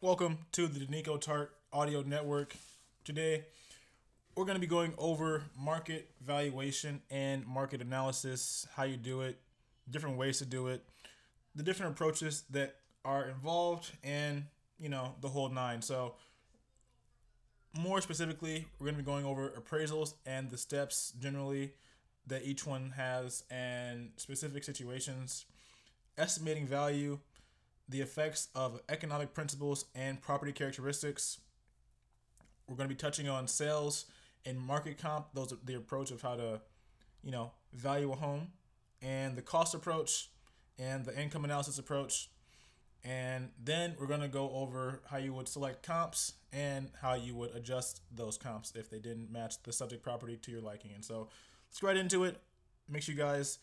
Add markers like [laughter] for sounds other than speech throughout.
Welcome to the Deniko Tartt Audio Network. Today, we're going to be going over market valuation and market analysis, how you do it, different ways to do it, the different approaches that are involved, and you know the whole nine. So, more specifically, we're going to be going over appraisals and the steps generally that each one has, and specific situations, estimating value the effects of economic principles and property characteristics. We're going to be touching on sales and market comp. Those are the approach of how to, you know, value a home, and the cost approach, and the income analysis approach. And then we're going to go over how you would select comps and how you would adjust those comps if they didn't match the subject property to your liking. And so let's go right into it. Make sure you guys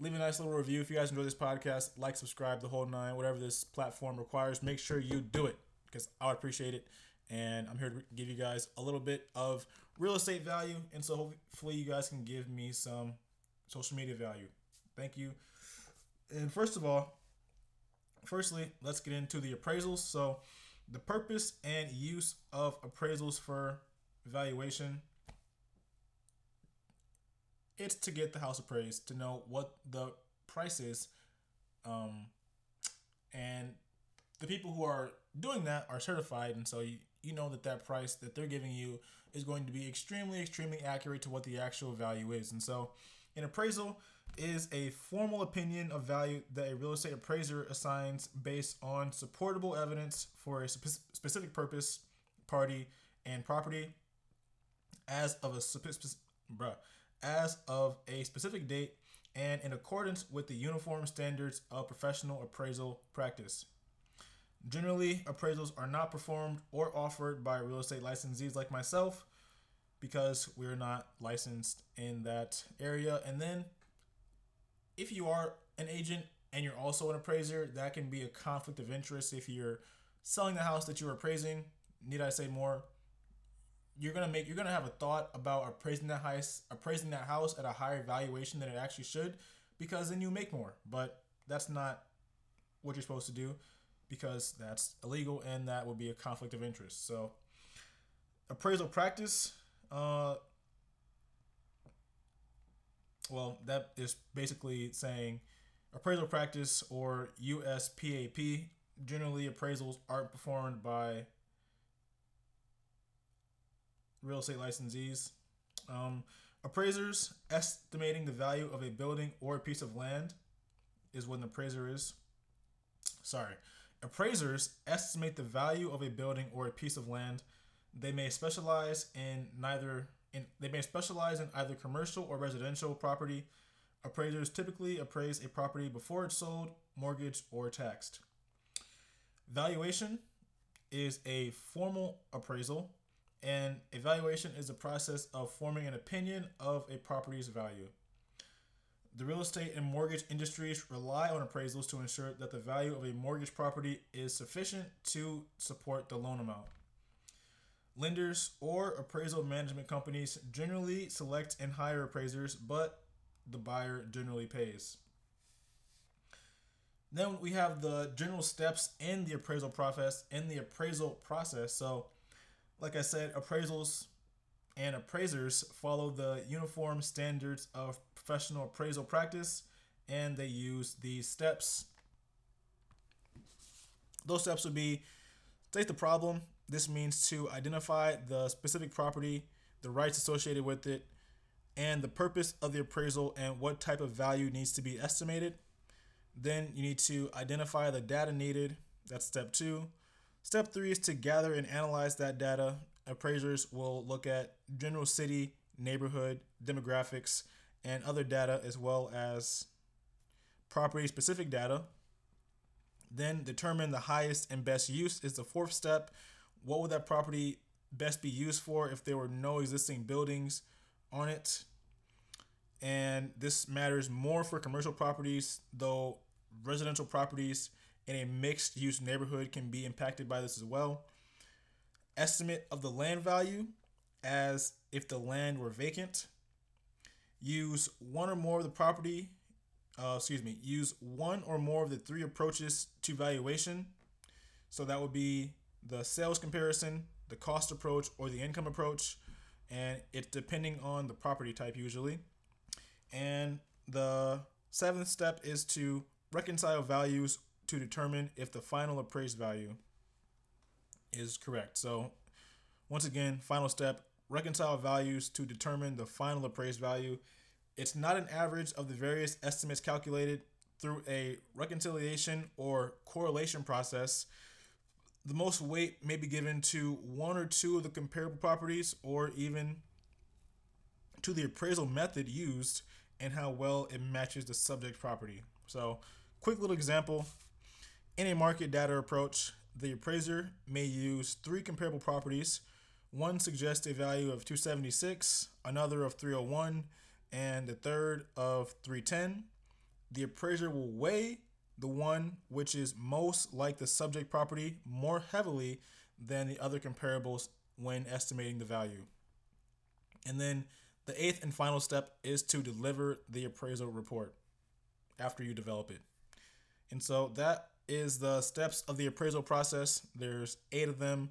leave a nice little review if you guys enjoy this podcast. Like, subscribe, the whole nine, whatever this platform requires. Make sure you do it because I would appreciate it. And I'm here to give you guys a little bit of real estate value. And so hopefully you guys can give me some social media value. Thank you. And first of all, firstly, let's get into the appraisals. So, the purpose and use of appraisals for valuation it's to get the house appraised to know what the price is um, and the people who are doing that are certified and so you, you know that that price that they're giving you is going to be extremely extremely accurate to what the actual value is and so an appraisal is a formal opinion of value that a real estate appraiser assigns based on supportable evidence for a spe- specific purpose party and property as of a specific bruh as of a specific date and in accordance with the uniform standards of professional appraisal practice. Generally, appraisals are not performed or offered by real estate licensees like myself because we're not licensed in that area. And then, if you are an agent and you're also an appraiser, that can be a conflict of interest if you're selling the house that you're appraising. Need I say more? You're gonna make you're gonna have a thought about appraising that house appraising that house at a higher valuation than it actually should because then you make more. But that's not what you're supposed to do because that's illegal and that would be a conflict of interest. So appraisal practice uh well that is basically saying appraisal practice or uspap generally appraisals aren't performed by real estate licensees. Um, appraisers estimating the value of a building or a piece of land is what an appraiser is. Sorry. Appraisers estimate the value of a building or a piece of land. They may specialize in neither in they may specialize in either commercial or residential property. Appraisers typically appraise a property before it's sold, mortgaged, or taxed. Valuation is a formal appraisal and evaluation is the process of forming an opinion of a property's value. The real estate and mortgage industries rely on appraisals to ensure that the value of a mortgage property is sufficient to support the loan amount. Lenders or appraisal management companies generally select and hire appraisers, but the buyer generally pays. Then we have the general steps in the appraisal process. In the appraisal process, so like I said, appraisals and appraisers follow the uniform standards of professional appraisal practice and they use these steps. Those steps would be state the problem. This means to identify the specific property, the rights associated with it, and the purpose of the appraisal and what type of value needs to be estimated. Then you need to identify the data needed. That's step two. Step three is to gather and analyze that data. Appraisers will look at general city, neighborhood, demographics, and other data as well as property specific data. Then determine the highest and best use is the fourth step. What would that property best be used for if there were no existing buildings on it? And this matters more for commercial properties, though residential properties in a mixed use neighborhood can be impacted by this as well. Estimate of the land value as if the land were vacant. Use one or more of the property, uh, excuse me, use one or more of the three approaches to valuation. So that would be the sales comparison, the cost approach, or the income approach. And it's depending on the property type usually. And the seventh step is to reconcile values to determine if the final appraised value is correct. So, once again, final step reconcile values to determine the final appraised value. It's not an average of the various estimates calculated through a reconciliation or correlation process. The most weight may be given to one or two of the comparable properties or even to the appraisal method used and how well it matches the subject property. So, quick little example in a market data approach, the appraiser may use three comparable properties. One suggests a value of 276, another of 301, and the third of 310. The appraiser will weigh the one which is most like the subject property more heavily than the other comparables when estimating the value. And then the eighth and final step is to deliver the appraisal report after you develop it. And so that is the steps of the appraisal process. There's eight of them.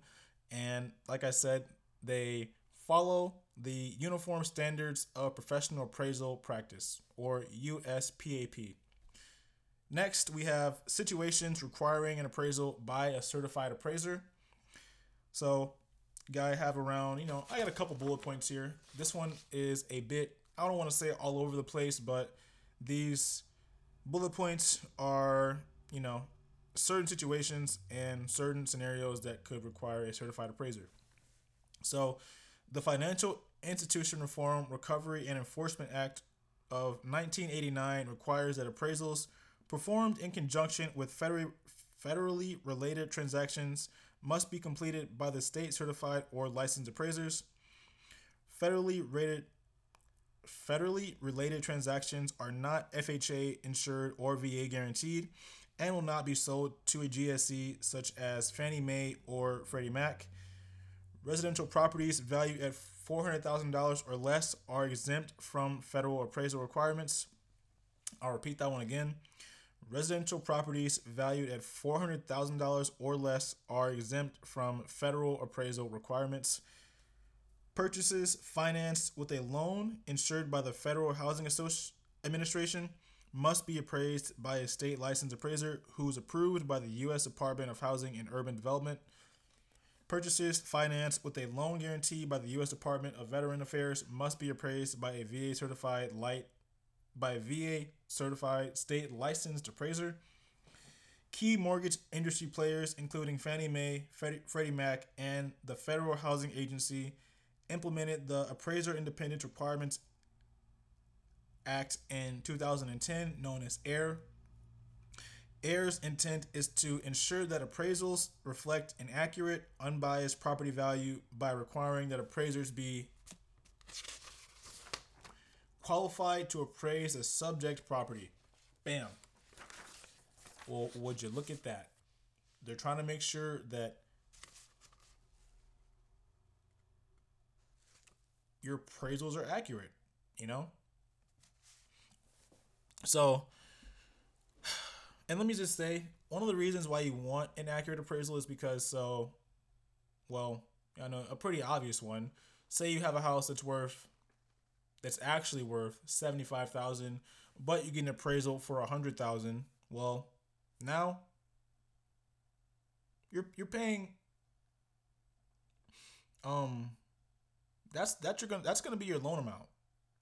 And like I said, they follow the Uniform Standards of Professional Appraisal Practice, or USPAP. Next, we have situations requiring an appraisal by a certified appraiser. So, guy have around, you know, I got a couple bullet points here. This one is a bit, I don't want to say all over the place, but these bullet points are, you know, certain situations and certain scenarios that could require a certified appraiser. So, the Financial Institution Reform, Recovery, and Enforcement Act of 1989 requires that appraisals performed in conjunction with federally, related transactions must be completed by the state certified or licensed appraisers. Federally rated federally related transactions are not FHA insured or VA guaranteed and will not be sold to a GSE such as Fannie Mae or Freddie Mac. Residential properties valued at $400,000 or less are exempt from federal appraisal requirements. I'll repeat that one again. Residential properties valued at $400,000 or less are exempt from federal appraisal requirements. Purchases financed with a loan insured by the Federal Housing Administration must be appraised by a state licensed appraiser who is approved by the U.S. Department of Housing and Urban Development. Purchases financed with a loan guarantee by the U.S. Department of Veteran Affairs must be appraised by a VA certified light by a VA certified state licensed appraiser. Key mortgage industry players, including Fannie Mae, Freddie Mac, and the Federal Housing Agency, implemented the Appraiser Independence Requirements Act in 2010, known as AIR. AIR's intent is to ensure that appraisals reflect an accurate, unbiased property value by requiring that appraisers be qualified to appraise a subject property. Bam. Well, would you look at that? They're trying to make sure that your appraisals are accurate, you know? So, [sighs] and let me just say, one of the reasons why you want an accurate appraisal is because so, well, I know a pretty obvious one. Say you have a house that's worth, that's actually worth seventy five thousand, but you get an appraisal for a hundred thousand. Well, now you're you're paying. Um, that's that's your gonna that's gonna be your loan amount,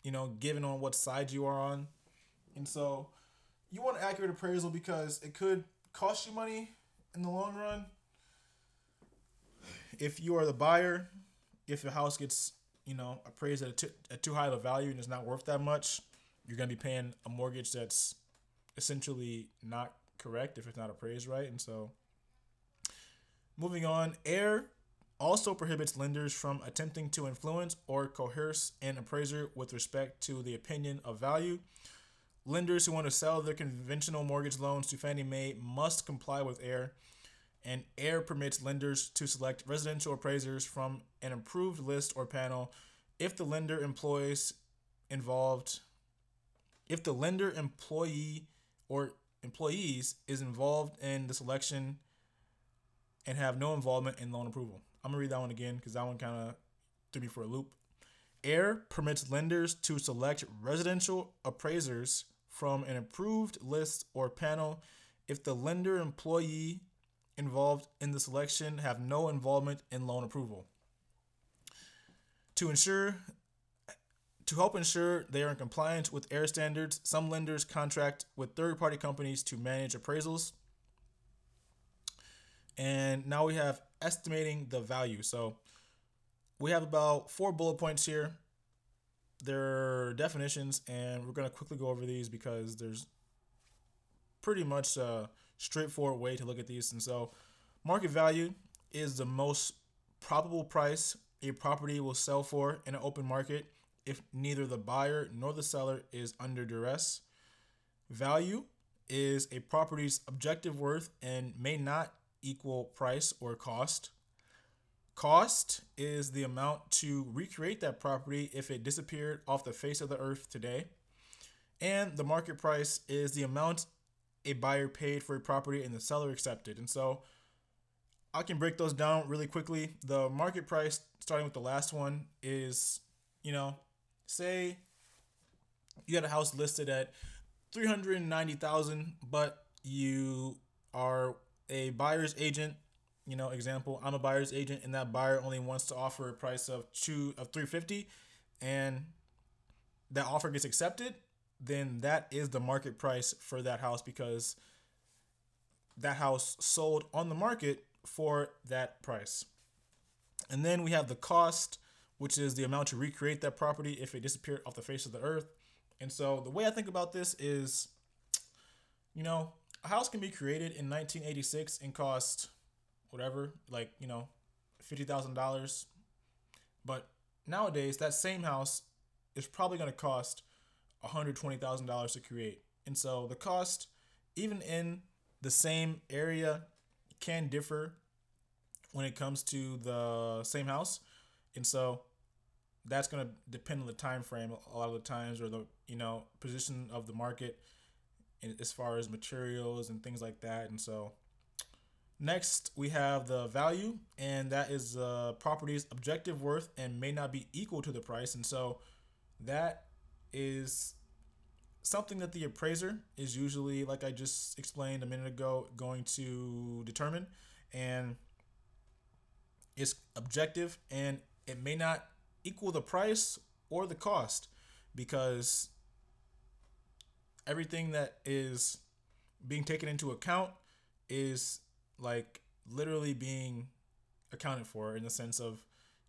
you know, given on what side you are on and so you want an accurate appraisal because it could cost you money in the long run. If you are the buyer, if the house gets, you know, appraised at, too, at too high of a value and it's not worth that much, you're going to be paying a mortgage that's essentially not correct if it's not appraised right. And so moving on, AIR also prohibits lenders from attempting to influence or coerce an appraiser with respect to the opinion of value Lenders who want to sell their conventional mortgage loans to Fannie Mae must comply with AIR, and AIR permits lenders to select residential appraisers from an approved list or panel if the lender employs involved if the lender employee or employees is involved in the selection and have no involvement in loan approval. I'm gonna read that one again because that one kind of threw me for a loop. AIR permits lenders to select residential appraisers from an approved list or panel if the lender employee involved in the selection have no involvement in loan approval. To ensure to help ensure they are in compliance with AIR standards, some lenders contract with third-party companies to manage appraisals. And now we have estimating the value. So we have about four bullet points here. There are definitions, and we're going to quickly go over these because there's pretty much a straightforward way to look at these. And so, market value is the most probable price a property will sell for in an open market if neither the buyer nor the seller is under duress. Value is a property's objective worth and may not equal price or cost. Cost is the amount to recreate that property if it disappeared off the face of the earth today. And the market price is the amount a buyer paid for a property and the seller accepted. And so I can break those down really quickly. The market price, starting with the last one, is, you know, say you had a house listed at 390,000, but you are a buyer's agent you know, example, I'm a buyer's agent and that buyer only wants to offer a price of two of 350 and that offer gets accepted, then that is the market price for that house because that house sold on the market for that price. And then we have the cost, which is the amount to recreate that property if it disappeared off the face of the earth. And so the way I think about this is, you know, a house can be created in 1986 and cost whatever, like, you know, $50,000. But nowadays, that same house is probably going to cost $120,000 to create. And so the cost, even in the same area, can differ when it comes to the same house. And so that's going to depend on the time frame a lot of the times or the, you know, position of the market as far as materials and things like that. And so Next, we have the value, and that is the property's objective worth and may not be equal to the price. And so that is something that the appraiser is usually, like I just explained a minute ago, going to determine. And it's objective and it may not equal the price or the cost because everything that is being taken into account is like literally being accounted for in the sense of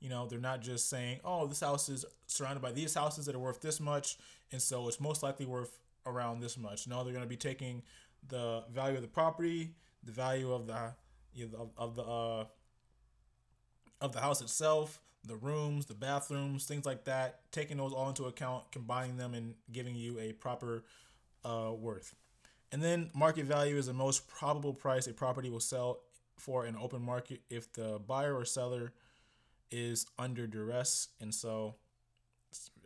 you know they're not just saying oh this house is surrounded by these houses that are worth this much and so it's most likely worth around this much. No they're going to be taking the value of the property the value of the you know, of, of the uh of the house itself the rooms the bathrooms things like that taking those all into account combining them and giving you a proper uh worth and then market value is the most probable price a property will sell for in open market if the buyer or seller is under duress. And so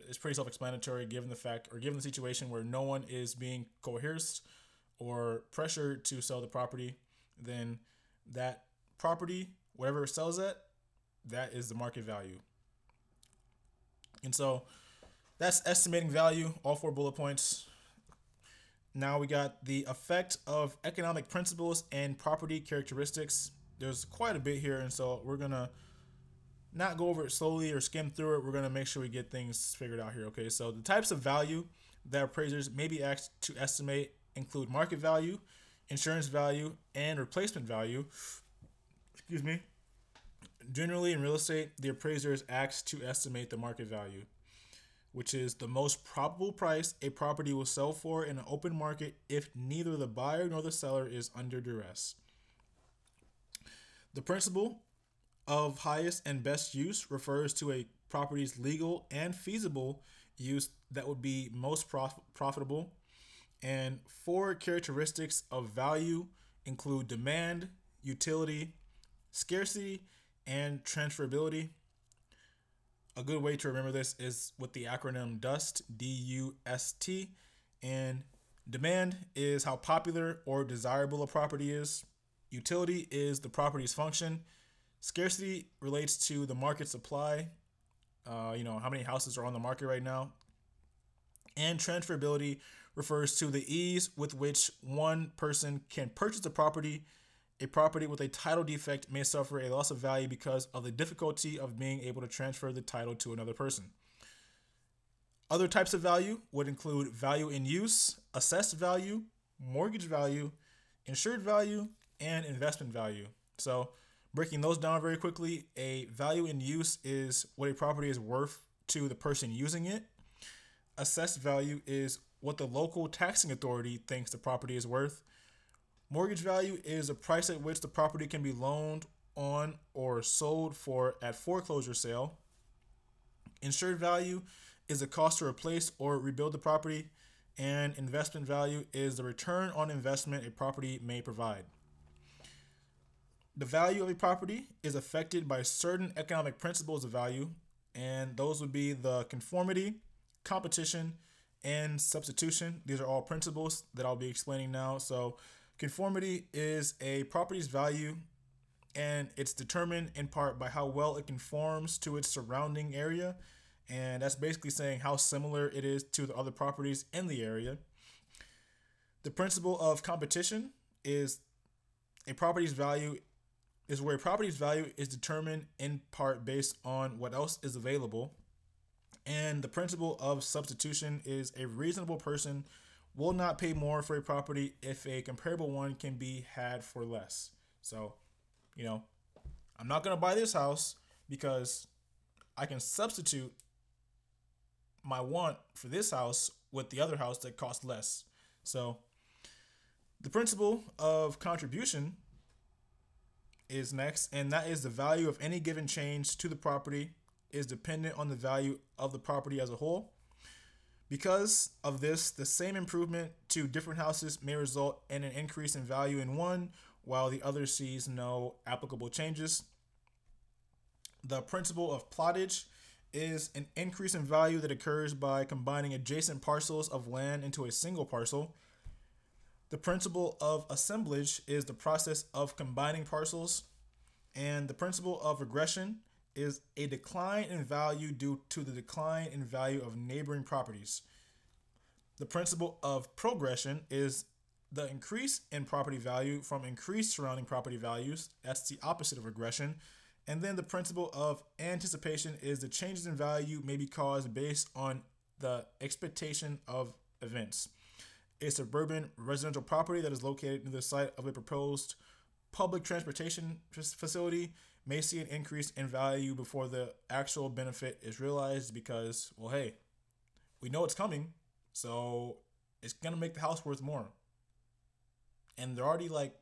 it's pretty self-explanatory given the fact or given the situation where no one is being coerced or pressured to sell the property, then that property, whatever it sells at, that is the market value. And so that's estimating value, all four bullet points. Now we got the effect of economic principles and property characteristics. There's quite a bit here, and so we're gonna not go over it slowly or skim through it. We're gonna make sure we get things figured out here. Okay, so the types of value that appraisers may be asked to estimate include market value, insurance value, and replacement value. Excuse me. Generally, in real estate, the appraiser is asked to estimate the market value which is the most probable price a property will sell for in an open market if neither the buyer nor the seller is under duress. The principle of highest and best use refers to a property's legal and feasible use that would be most prof- profitable. And four characteristics of value include demand, utility, scarcity, and transferability. A good way to remember this is with the acronym DUST, D U S T. And demand is how popular or desirable a property is. Utility is the property's function. Scarcity relates to the market supply. Uh, you know, how many houses are on the market right now. And transferability refers to the ease with which one person can purchase a property. A property with a title defect may suffer a loss of value because of the difficulty of being able to transfer the title to another person. Other types of value would include value in use, assessed value, mortgage value, insured value, and investment value. So, breaking those down very quickly, a value in use is what a property is worth to the person using it. Assessed value is what the local taxing authority thinks the property is worth. Mortgage value is the price at which the property can be loaned on or sold for at foreclosure sale. Insured value is the cost to replace or rebuild the property, and investment value is the return on investment a property may provide. The value of a property is affected by certain economic principles of value, and those would be the conformity, competition, and substitution. These are all principles that I'll be explaining now. So, conformity is a property's value, and it's determined in part by how well it conforms to its surrounding area. And that's basically saying how similar it is to the other properties in the area. The principle of competition is a property's value is where a property's value is determined in part based on what else is available. And the principle of substitution is a reasonable person will not pay more for a property if a comparable one can be had for less. So, you know, I'm not going to buy this house because I can substitute my want for this house with the other house that costs less. So, the principle of contribution is next, and that is the value of any given change to the property is dependent on the value of the property as a whole. Because of this, the same improvement to different houses may result in an increase in value in one, while the other sees no applicable changes. The principle of plottage is an increase in value that occurs by combining adjacent parcels of land into a single parcel. The principle of assemblage is the process of combining parcels, and the principle of regression is a decline in value due to the decline in value of neighboring properties. The principle of progression is the increase in property value from increased surrounding property values. That's the opposite of regression. And then the principle of anticipation is the changes in value may be caused based on the expectation of events a suburban residential property that is located near the site of a proposed public transportation facility may see an increase in value before the actual benefit is realized because, well, hey, we know it's coming, so it's gonna make the house worth more. And they're already like,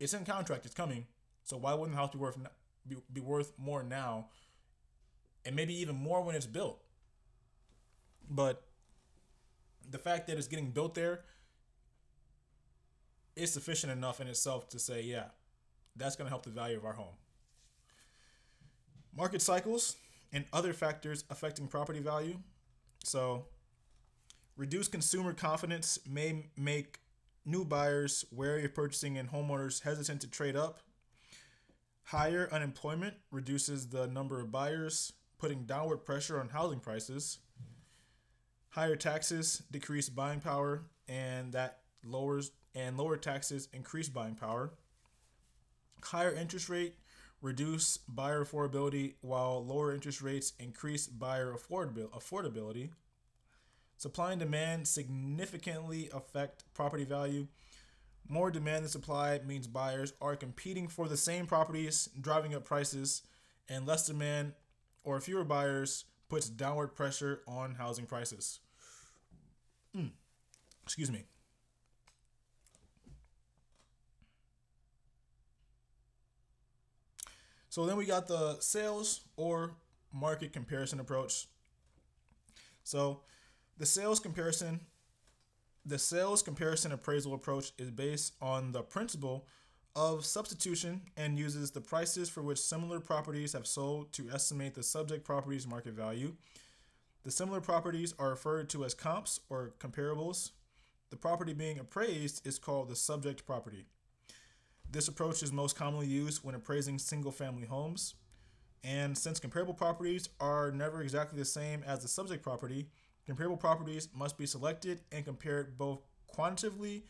it's in contract, it's coming, so why wouldn't the house be worth be, be worth more now, and maybe even more when it's built? But the fact that it's getting built there is sufficient enough in itself to say, yeah, that's going to help the value of our home. Market cycles and other factors affecting property value. So, reduced consumer confidence may make new buyers wary of purchasing and homeowners hesitant to trade up. Higher unemployment reduces the number of buyers, putting downward pressure on housing prices. Higher taxes decrease buying power, and that lowers and lower taxes increase buying power. Higher interest rate reduce buyer affordability, while lower interest rates increase buyer affordability. Supply and demand significantly affect property value. More demand than supply means buyers are competing for the same properties, driving up prices, and less demand or fewer buyers puts downward pressure on housing prices. Mm. Excuse me. So then we got the sales or market comparison approach. So the sales comparison the sales comparison appraisal approach is based on the principle of substitution and uses the prices for which similar properties have sold to estimate the subject property's market value. The similar properties are referred to as comps or comparables. The property being appraised is called the subject property. This approach is most commonly used when appraising single family homes. And since comparable properties are never exactly the same as the subject property, comparable properties must be selected and compared both quantitatively,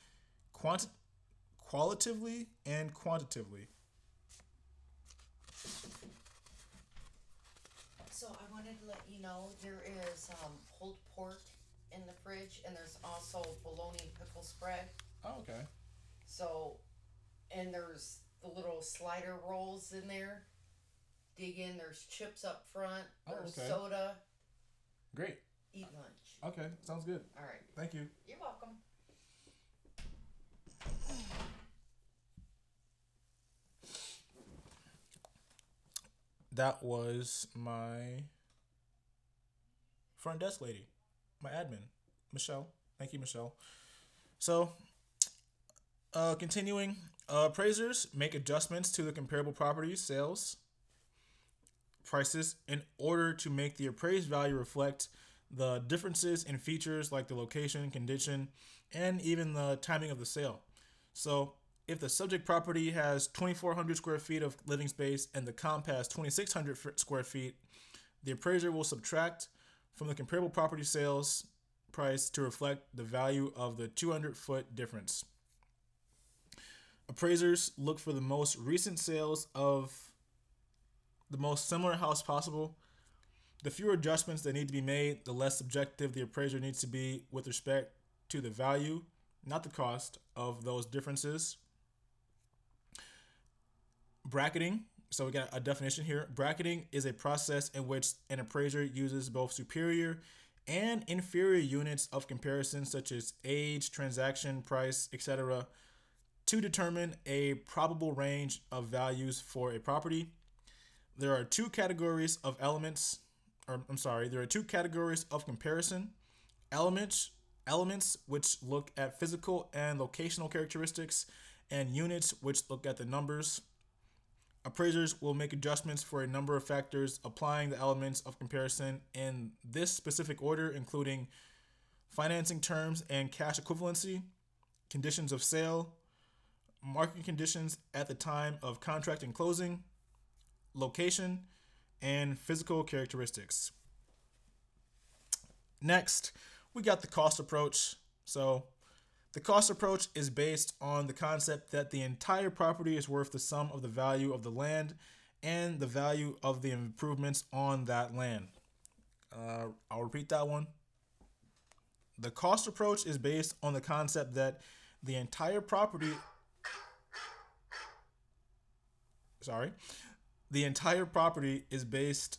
quanti- qualitatively, and quantitatively. So I wanted to let you know there is um, pulled pork in the fridge, and there's also bologna pickle spread. Oh, okay. So, and there's the little slider rolls in there. Dig in. There's chips up front. Oh, There's okay. soda. Great. Eat lunch. Okay, sounds good. All right. Thank you. You're welcome. That was my front desk lady, my admin, Michelle. Thank you, Michelle. So, uh, continuing, uh, appraisers make adjustments to the comparable properties sales prices in order to make the appraised value reflect the differences in features like the location, condition, and even the timing of the sale. So, if the subject property has 2,400 square feet of living space and the comp has 2,600 square feet, the appraiser will subtract from the comparable property sales price to reflect the value of the 200 foot difference. Appraisers look for the most recent sales of the most similar house possible. The fewer adjustments that need to be made, the less subjective the appraiser needs to be with respect to the value, not the cost, of those differences. Bracketing. So we got a definition here. Bracketing is a process in which an appraiser uses both superior and inferior units of comparison, such as age, transaction price, etc., to determine a probable range of values for a property. There are two categories of elements, or I'm sorry, there are two categories of comparison. Elements, elements which look at physical and locational characteristics, and units which look at the numbers. Appraisers will make adjustments for a number of factors, applying the elements of comparison in this specific order, including financing terms and cash equivalency, conditions of sale, market conditions at the time of contract and closing, location, and physical characteristics. Next, we got the cost approach. So, the cost approach is based on the concept that the entire property is worth the sum of the value of the land and the value of the improvements on that land. Uh, I'll repeat that one. The cost approach is based on the concept that the entire property sorry, the entire property is based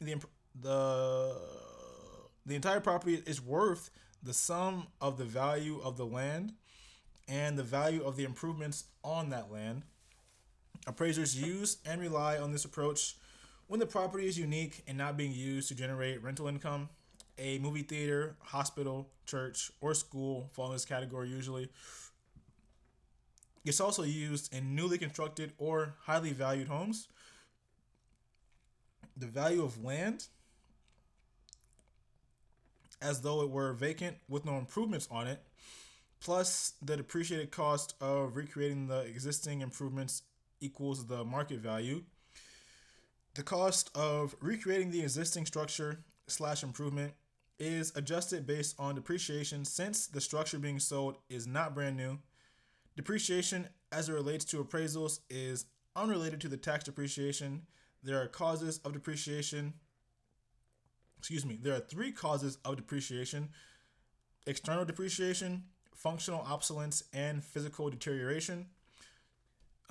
the the the entire property is worth the sum of the value of the land and the value of the improvements on that land. Appraisers use and rely on this approach when the property is unique and not being used to generate rental income. A movie theater, hospital, church, or school fall in this category usually. It's also used in newly constructed or highly valued homes. The value of land, as though it were vacant with no improvements on it, plus the depreciated cost of recreating the existing improvements equals the market value. The cost of recreating the existing structure slash improvement is adjusted based on depreciation since the structure being sold is not brand new. Depreciation as it relates to appraisals is unrelated to the tax depreciation. There are causes of depreciation. Excuse me, there are three causes of depreciation external depreciation, functional obsolescence, and physical deterioration.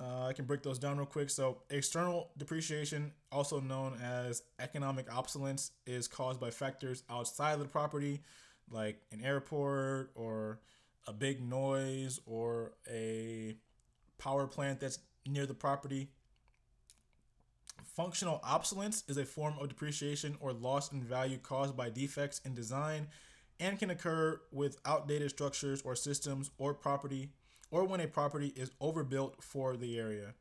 Uh, I can break those down real quick. So, external depreciation, also known as economic obsolescence, is caused by factors outside of the property, like an airport or a big noise or a power plant that's near the property. Functional obsolescence is a form of depreciation or loss in value caused by defects in design and can occur with outdated structures or systems or property or when a property is overbuilt for the area.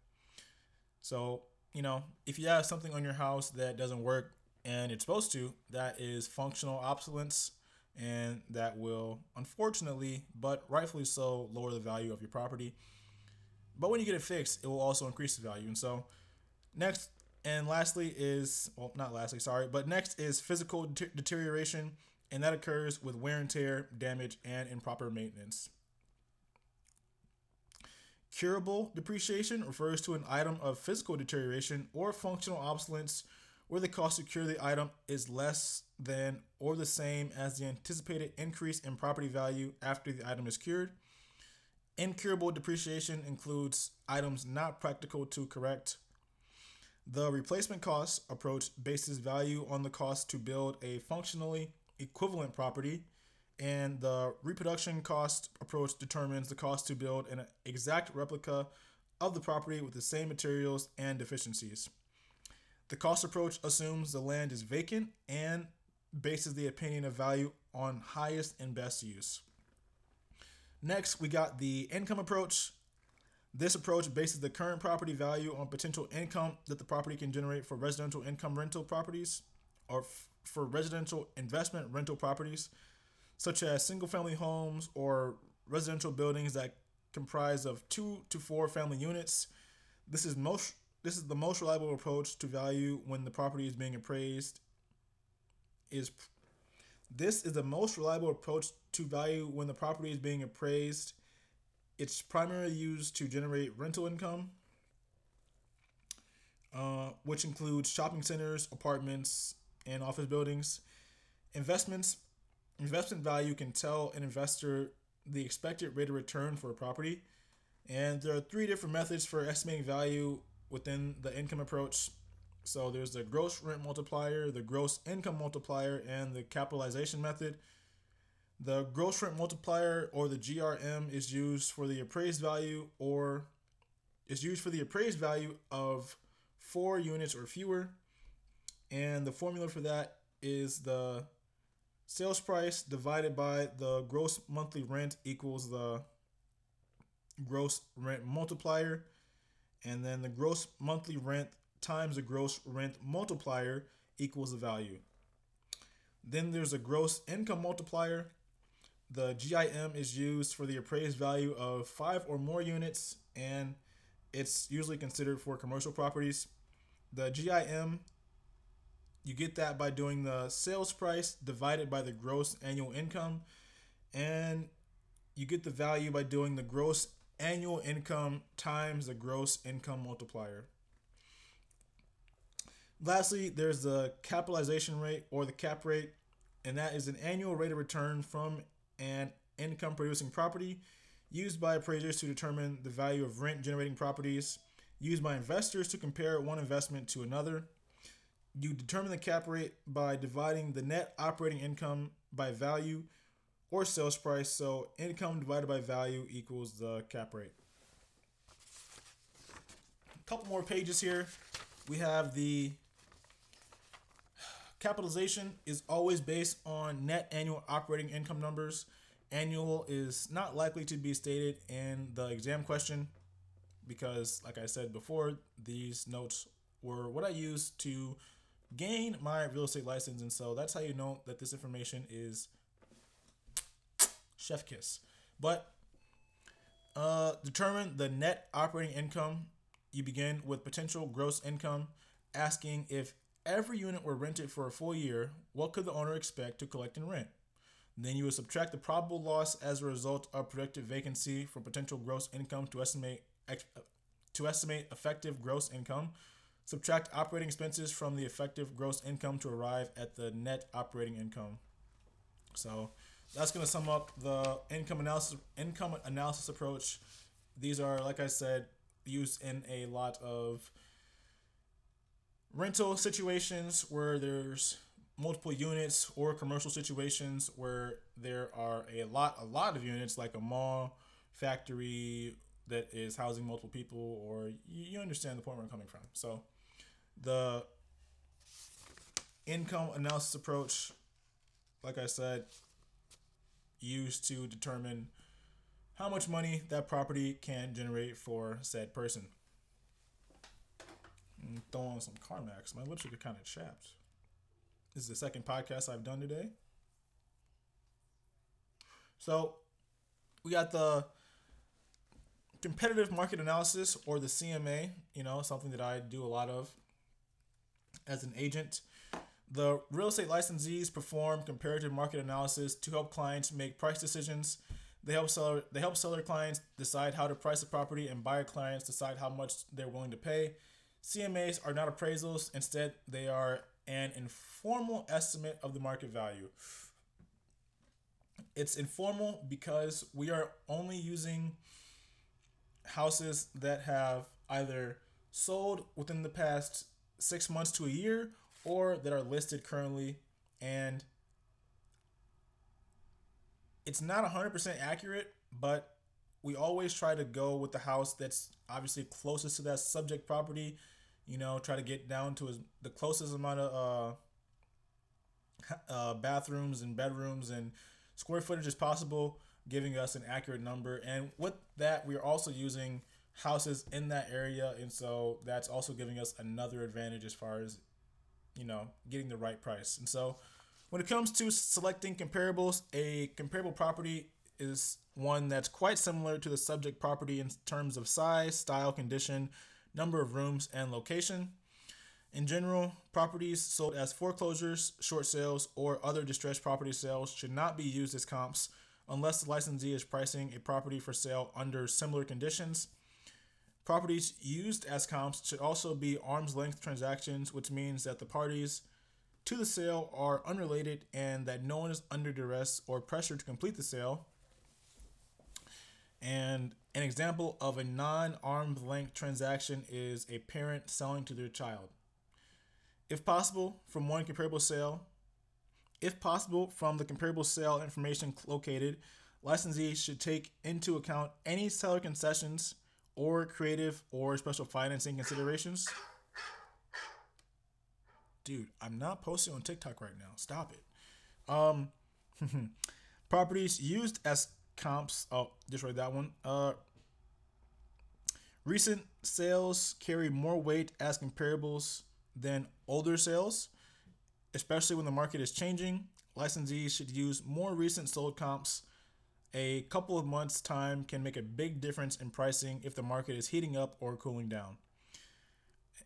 So, you know, if you have something on your house that doesn't work and it's supposed to, that is functional obsolescence and that will unfortunately, but rightfully so, lower the value of your property. but when you get it fixed, it will also increase the value. And so, next and lastly is well, not lastly, sorry, but next is physical de- deterioration, and that occurs with wear and tear, damage, and improper maintenance. Curable depreciation refers to an item of physical deterioration or functional obsolescence where the cost to cure the item is less than or the same as the anticipated increase in property value after the item is cured. Incurable depreciation includes items not practical to correct. The replacement cost approach bases value on the cost to build a functionally equivalent property, and the reproduction cost approach determines the cost to build an exact replica of the property with the same materials and deficiencies. The cost approach assumes the land is vacant and bases the opinion of value on highest and best use. Next, we got the income approach. This approach bases the current property value on potential income that the property can generate for residential income rental properties or f- for residential investment rental properties, such as single family homes or residential buildings that comprise of two to four family units. This is most this is the most reliable approach to value when the property is being appraised is this is the most reliable approach to value when the property is being appraised. It's primarily used to generate rental income, uh, which includes shopping centers, apartments, and office buildings. Investments investment value can tell an investor the expected rate of return for a property. And there are three different methods for estimating value within the income approach. So there's the gross rent multiplier, the gross income multiplier, and the capitalization method. The gross rent multiplier or the GRM is used for the appraised value or is used for the appraised value of four units or fewer. And the formula for that is the sales price divided by the gross monthly rent equals the gross rent multiplier. And then the gross monthly rent times the gross rent multiplier equals the value. Then there's a gross income multiplier. The GIM is used for the appraised value of five or more units, and it's usually considered for commercial properties. The GIM, you get that by doing the sales price divided by the gross annual income, and you get the value by doing the gross annual income times the gross income multiplier. Lastly, there's the capitalization rate or the cap rate, and that is an annual rate of return from an income producing property used by appraisers to determine the value of rent generating properties, used by investors to compare one investment to another. You determine the cap rate by dividing the net operating income by value or sales price. So income divided by value equals the cap rate. A couple more pages here. We have the capitalization is always based on net annual operating income numbers. Annual is not likely to be stated in the exam question because, like I said before, these notes were what I used to gain my real estate license. And so that's how you know that this information is chef kiss. But uh, determine the net operating income. You begin with potential gross income, asking if every unit were rented for a full year, what could the owner expect to collect in rent? Then you would subtract the probable loss as a result of predicted vacancy from potential gross income to estimate to estimate effective gross income. Subtract operating expenses from the effective gross income to arrive at the net operating income. So that's going to sum up the income analysis income analysis approach. These are, like I said, used in a lot of rental situations where there's multiple units or commercial situations where there are a lot a lot of units like a mall factory that is housing multiple people or you understand the point where I'm coming from so the income analysis approach like I said used to determine how much money that property can generate for said person mm, and throw on some Carmex. My lips are kind of chapped. This is the second podcast I've done today. So we got the competitive market analysis or the CMA, you know, something that I do a lot of as an agent. The real estate licensees perform comparative market analysis to help clients make price decisions. They help seller they help seller clients decide how to price a property and buyer clients decide how much they're willing to pay. CMAs are not appraisals, instead they are an informal estimate of the market value. It's informal because we are only using houses that have either sold within the past six months to a year or that are listed currently and it's not 100% accurate but we always try to go with the house that's obviously closest to that subject property you know try to get down to the closest amount of uh, [laughs] uh, bathrooms and bedrooms and square footage as possible giving us an accurate number. And with that we're also using houses in that area and so that's also giving us another advantage as far as you know getting the right price. And so when it comes to selecting comparables a comparable property is one that's quite similar to the subject property in terms of size style condition number of rooms and location. In general properties sold as foreclosures short sales or other distressed property sales should not be used as comps unless the licensee is pricing a property for sale under similar conditions Properties used as comps should also be arm's length transactions, which means that the parties to the sale are unrelated and that no one is under duress or pressure to complete the sale. And an example of a non arm's length transaction is a parent selling to their child. If possible, from one comparable sale, if possible, from the comparable sale information located, licensees should take into account any seller concessions or creative or special financing considerations. Dude, I'm not posting on TikTok right now. Stop it. Um, [laughs] properties used as comps. Oh, read that one. Uh, recent sales carry more weight as comparables than older sales, especially when the market is changing. Licensees should use more recent sold comps a couple of months' time can make a big difference in pricing if the market is heating up or cooling down.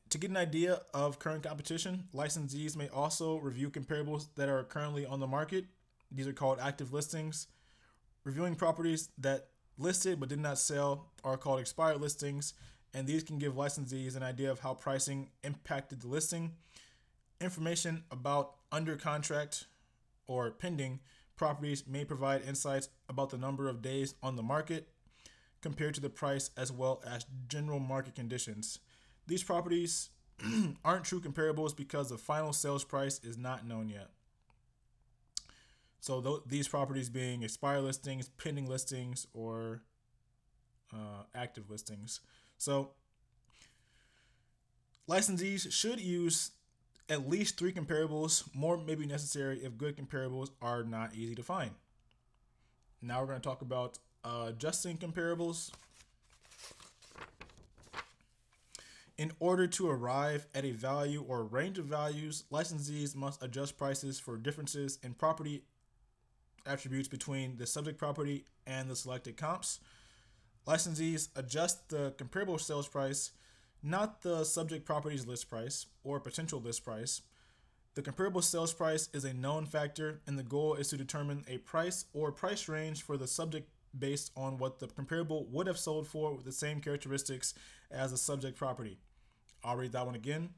To get an idea of current competition, licensees may also review comparables that are currently on the market. These are called active listings. Reviewing properties that listed but did not sell are called expired listings, and these can give licensees an idea of how pricing impacted the listing. Information about under contract or pending properties may provide insights about the number of days on the market compared to the price as well as general market conditions. These properties [clears throat] aren't true comparables because the final sales price is not known yet. So th- these properties being expired listings, pending listings, or uh, active listings. So licensees should use at least three comparables. More may be necessary if good comparables are not easy to find. Now we're going to talk about uh, adjusting comparables. In order to arrive at a value or range of values, licensees must adjust prices for differences in property attributes between the subject property and the selected comps. Licensees adjust the comparable sales price not the subject property's list price or potential list price. The comparable sales price is a known factor, and the goal is to determine a price or price range for the subject based on what the comparable would have sold for with the same characteristics as the subject property. I'll read that one again.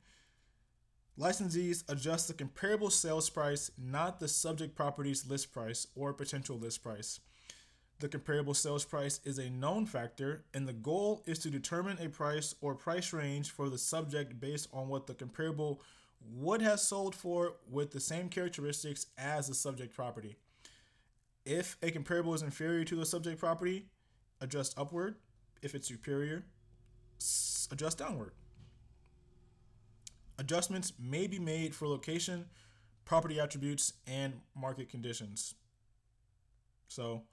Licensees adjust the comparable sales price, not the subject property's list price or potential list price. The comparable sales price is a known factor, and the goal is to determine a price or price range for the subject based on what the comparable would have sold for with the same characteristics as the subject property. If a comparable is inferior to the subject property, adjust upward. If it's superior, adjust downward. Adjustments may be made for location, property attributes, and market conditions. So,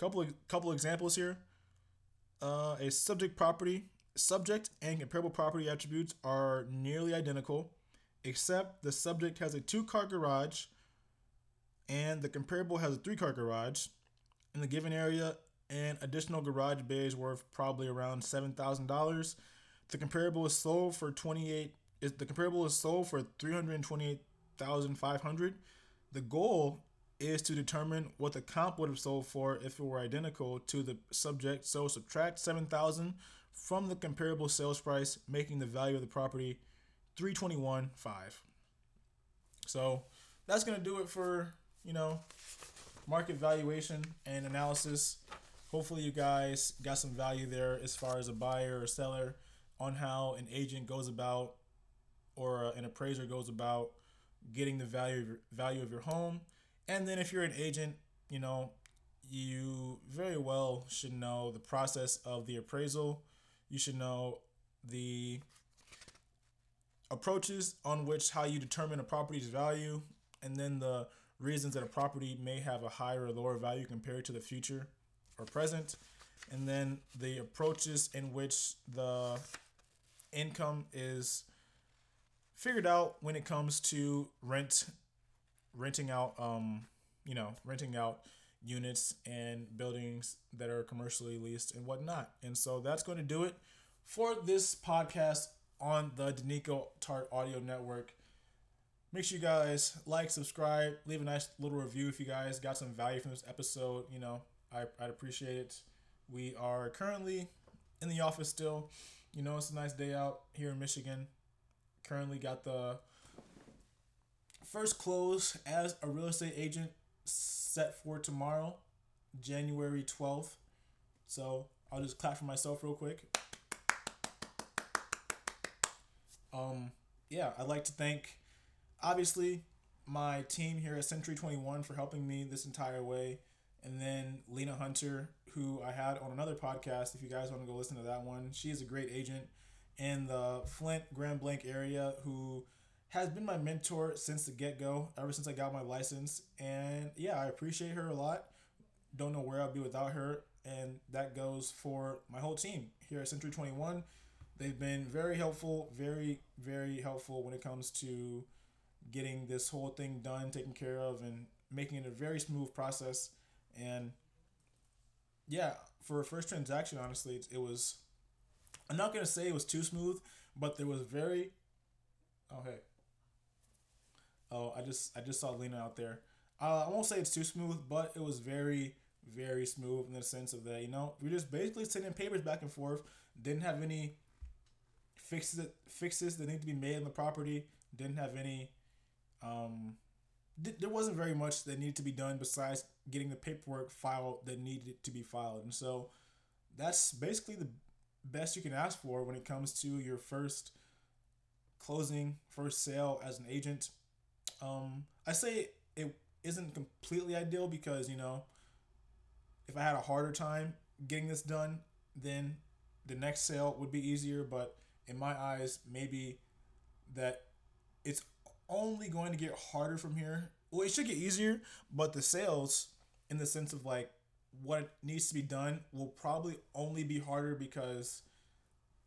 Couple of couple examples here. Uh, a subject property, subject and comparable property attributes are nearly identical, except the subject has a two-car garage, and the comparable has a three-car garage. In the given area, and additional garage bays worth probably around seven thousand dollars. The comparable is sold for twenty eight. Is the comparable is sold for three hundred twenty eight thousand five hundred. The goal is to determine what the comp would have sold for if it were identical to the subject. So subtract seven thousand from the comparable sales price, making the value of the property three twenty one five. So that's gonna do it for you know market valuation and analysis. Hopefully, you guys got some value there as far as a buyer or seller on how an agent goes about or an appraiser goes about getting the value value of your home. And then if you're an agent, you know, you very well should know the process of the appraisal. You should know the approaches on which how you determine a property's value and then the reasons that a property may have a higher or lower value compared to the future or present, and then the approaches in which the income is figured out when it comes to rent, renting out, um, you know, renting out units and buildings that are commercially leased and whatnot. And so that's going to do it for this podcast on the Deniko Tartt Audio Network. Make sure you guys like, subscribe, leave a nice little review if you guys got some value from this episode. You know, I, I'd appreciate it. We are currently in the office still. You know, it's a nice day out here in Michigan. Currently got the first close as a real estate agent set for tomorrow, January 12th. So I'll just clap for myself real quick. Um, yeah, I'd like to thank, obviously, my team here at Century 21 for helping me this entire way. And then Lena Hunter, who I had on another podcast. If you guys want to go listen to that one, she is a great agent in the Flint Grand Blanc area who has been my mentor since the get go, ever since I got my license. And yeah, I appreciate her a lot. Don't know where I'd be without her. And that goes for my whole team here at Century 21. They've been very helpful, very, very helpful when it comes to getting this whole thing done, taken care of, and making it a very smooth process. And yeah, for a first transaction, honestly, it, it was. I'm not gonna say it was too smooth, but there was very. Oh hey. Oh, I just I just saw Lena out there. Uh, I won't say it's too smooth, but it was very very smooth in the sense of that you know we just basically sending papers back and forth. Didn't have any fixes fixes that need to be made in the property. Didn't have any um, there wasn't very much that needed to be done besides getting the paperwork filed that needed to be filed. And so that's basically the best you can ask for when it comes to your first closing, first sale as an agent. Um, I say it isn't completely ideal because, you know, if I had a harder time getting this done, then the next sale would be easier. But in my eyes, maybe that it's only going to get harder from here. Well, it should get easier, but the sales, in the sense of like what needs to be done, will probably only be harder because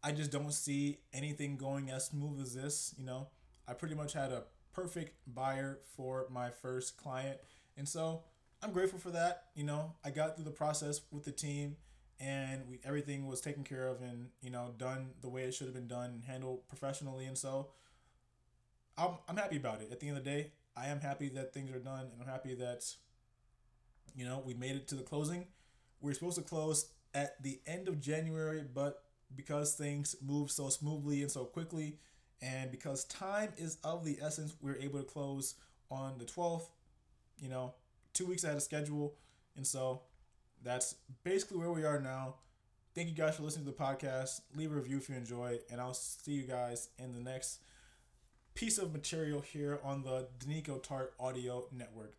I just don't see anything going as smooth as this. You know, I pretty much had a perfect buyer for my first client, and so I'm grateful for that. You know, I got through the process with the team and we everything was taken care of and you know done the way it should have been done handled professionally and so I'm, I'm happy about it. At the end of the day, I am happy that things are done, and I'm happy that you know we made it to the closing. We are supposed to close at the end of January, but because things move so smoothly and so quickly, and because time is of the essence, we are able to close on the 12th. You know, two weeks ahead of schedule, and so that's basically where we are now. Thank you guys for listening to the podcast. Leave a review if you enjoy, and I'll see you guys in the next piece of material here on the Deniko Tartt Audio Network.